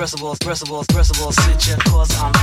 principles, principles, principles, principles, principles. Sit your cause I'm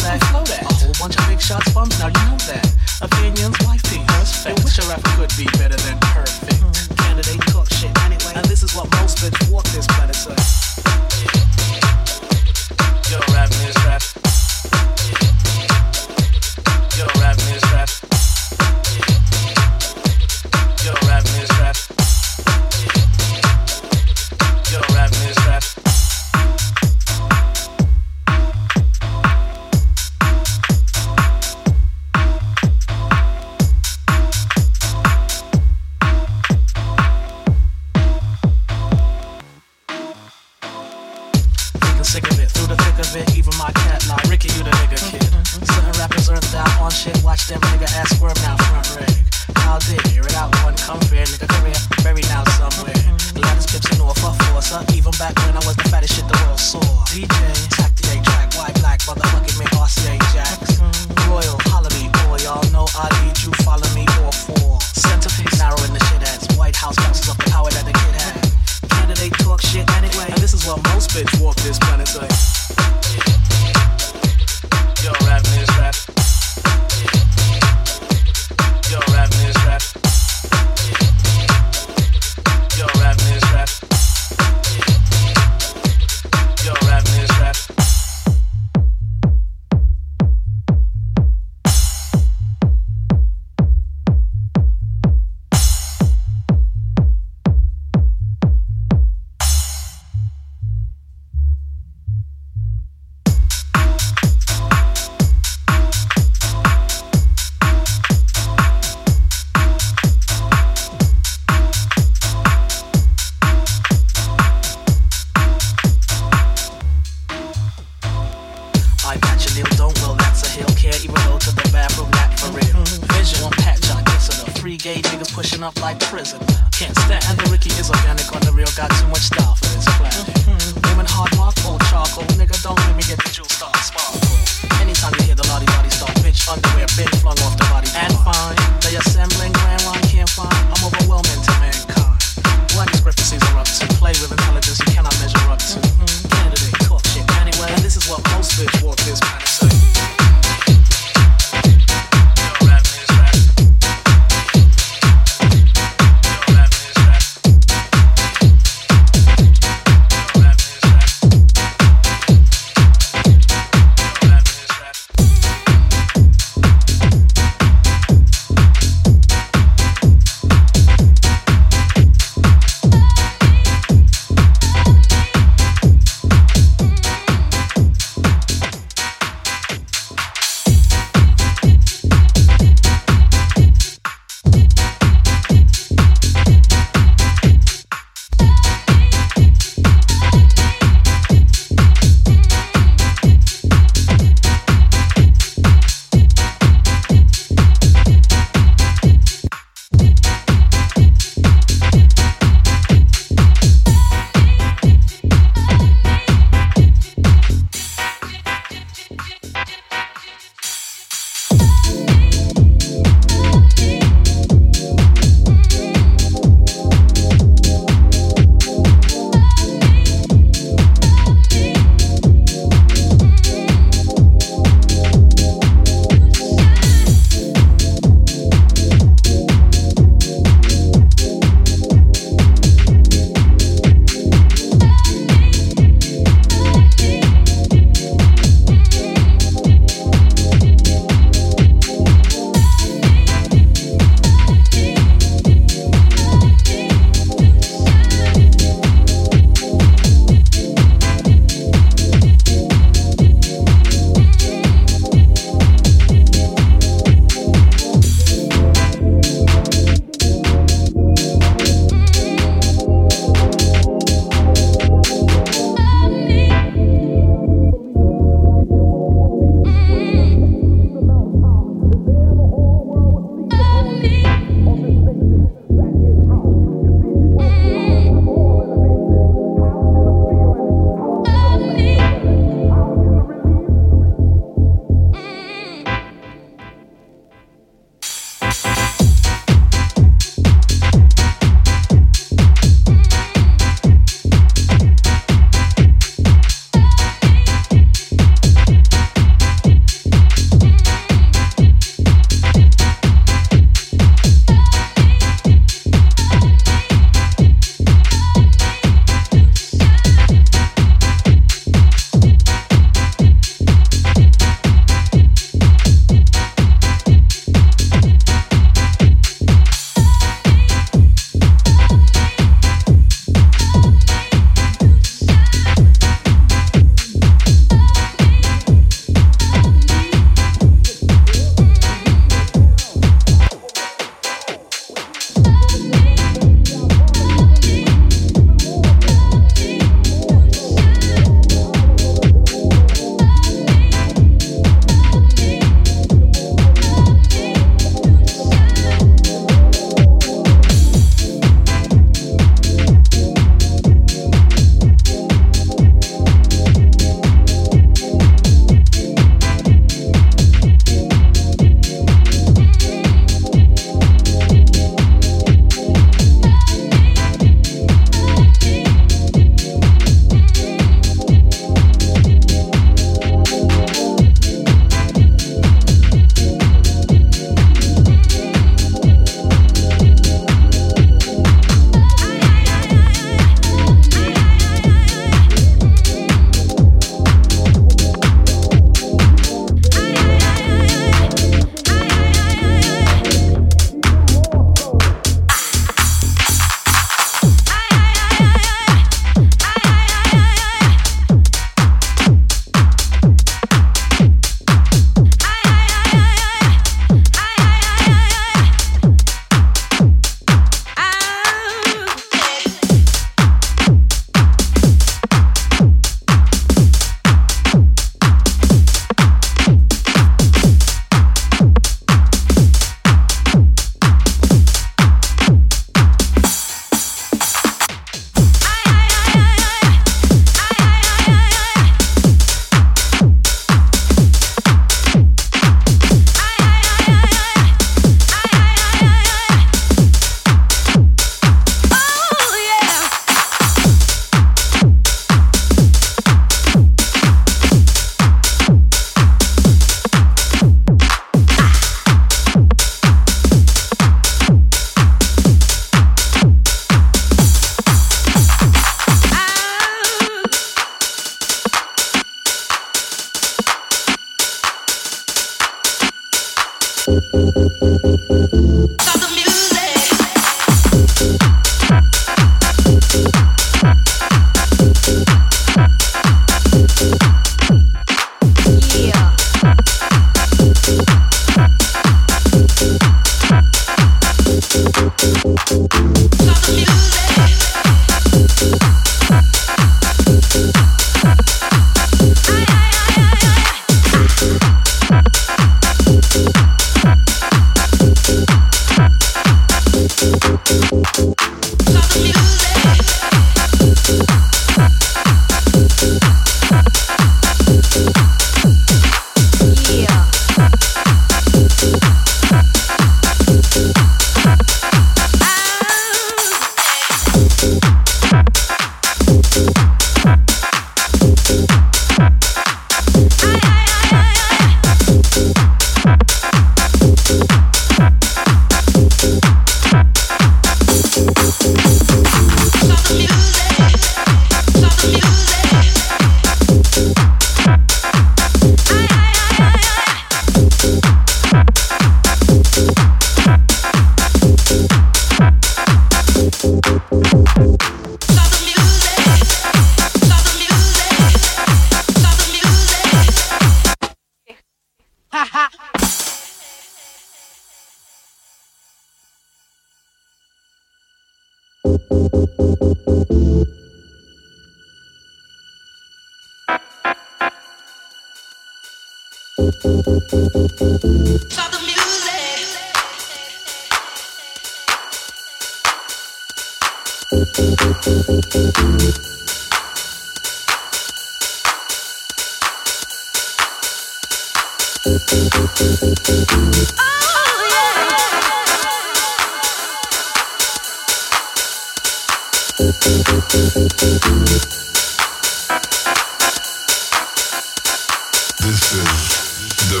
This is the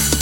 beginning.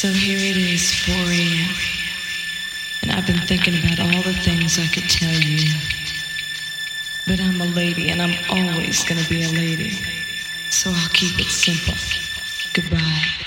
So here it is, 4 a.m. And I've been thinking about all the things I could tell you. But I'm a lady and I'm always gonna be a lady. So I'll keep it simple. Goodbye.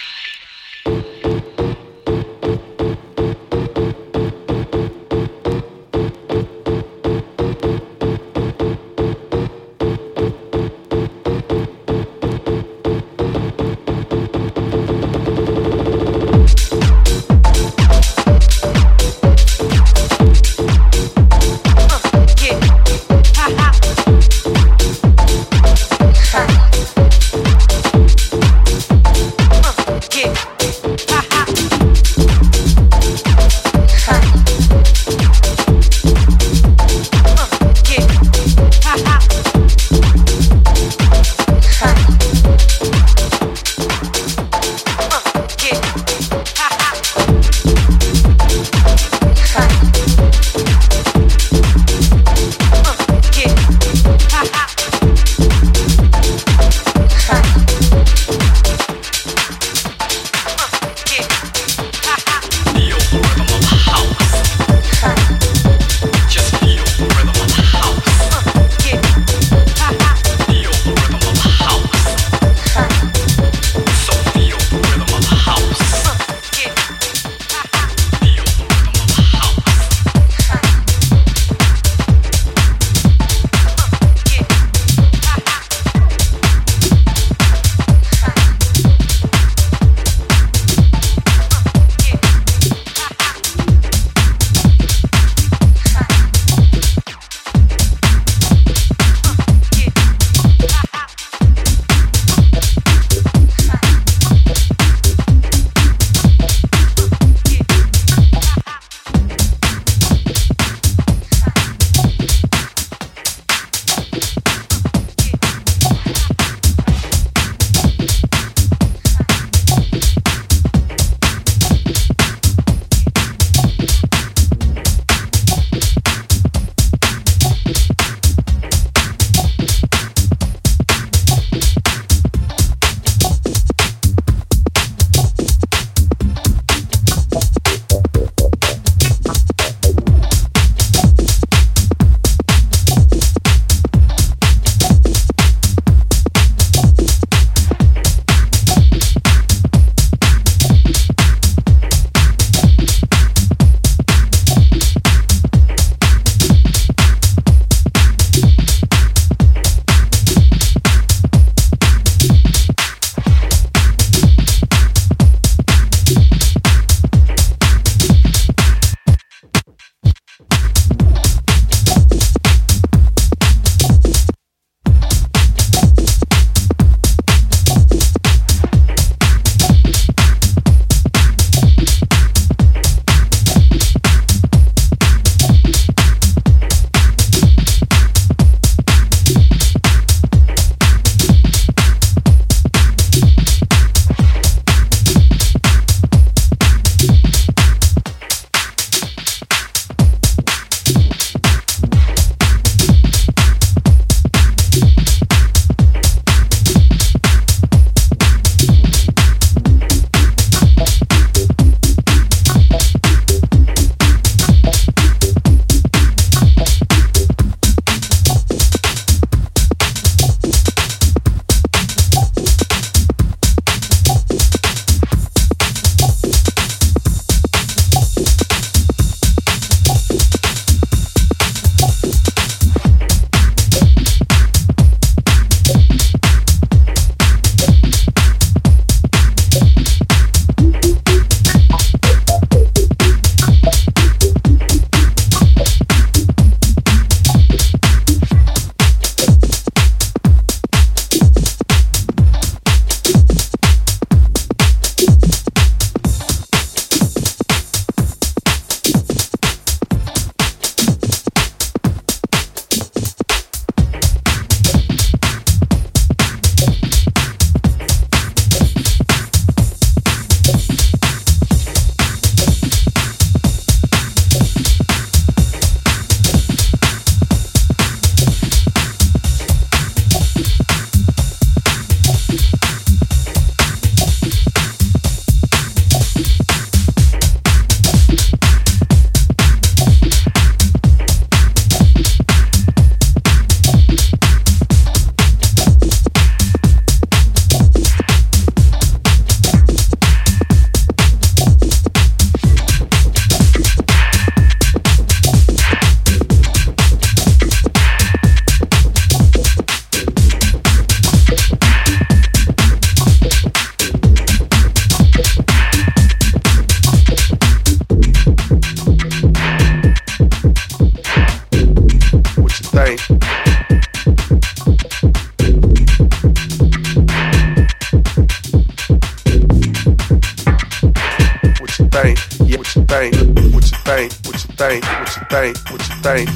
Think? What you think? What you think?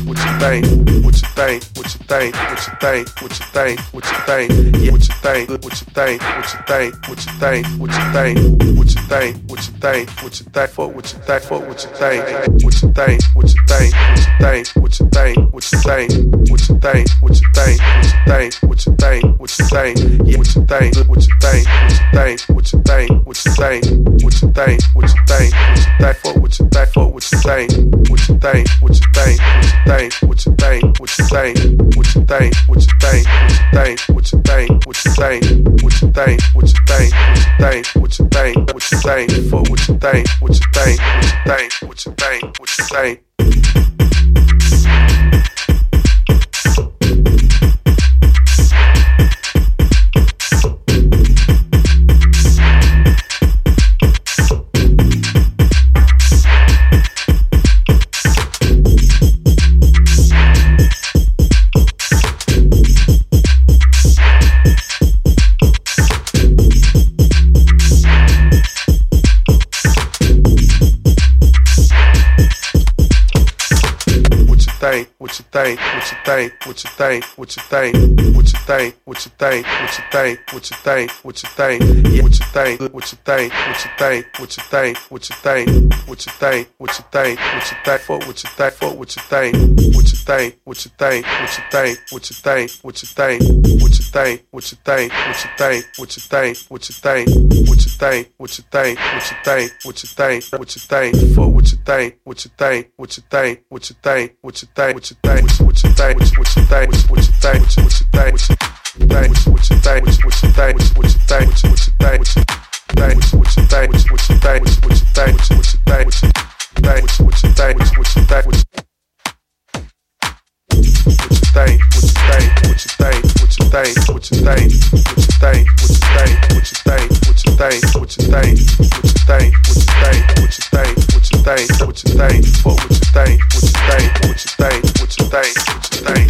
What you think? What you think? What you think? What you think? What you think? What you think? What you think? Yeah, what you think? What you think? What you think? What you think? What you think? What you think? What you think? What you think? For what you think? For what you think? What you think? What you think? What you think? What you think? What you think? What you think? What you think? What you think? What you think? What you think? Yeah, what you think? What you think? What you think? What you think? What you think? What you think? What you think? What you For what you think? For what you think? What you think? What you think? What you think? What you think? What you think? What you think? What you think? What you think? What you think? What you think? What you think? What you think? What you think? What you think? For what you think? What you think? What you think? What you think? What you think? what you think, what you think, what you think, what you think, what you think, what you think, what you think, what you think, what you think, what you think, what you think, what you think, what you think, what you think, what you think, what you think, what you think, what you think, what you think.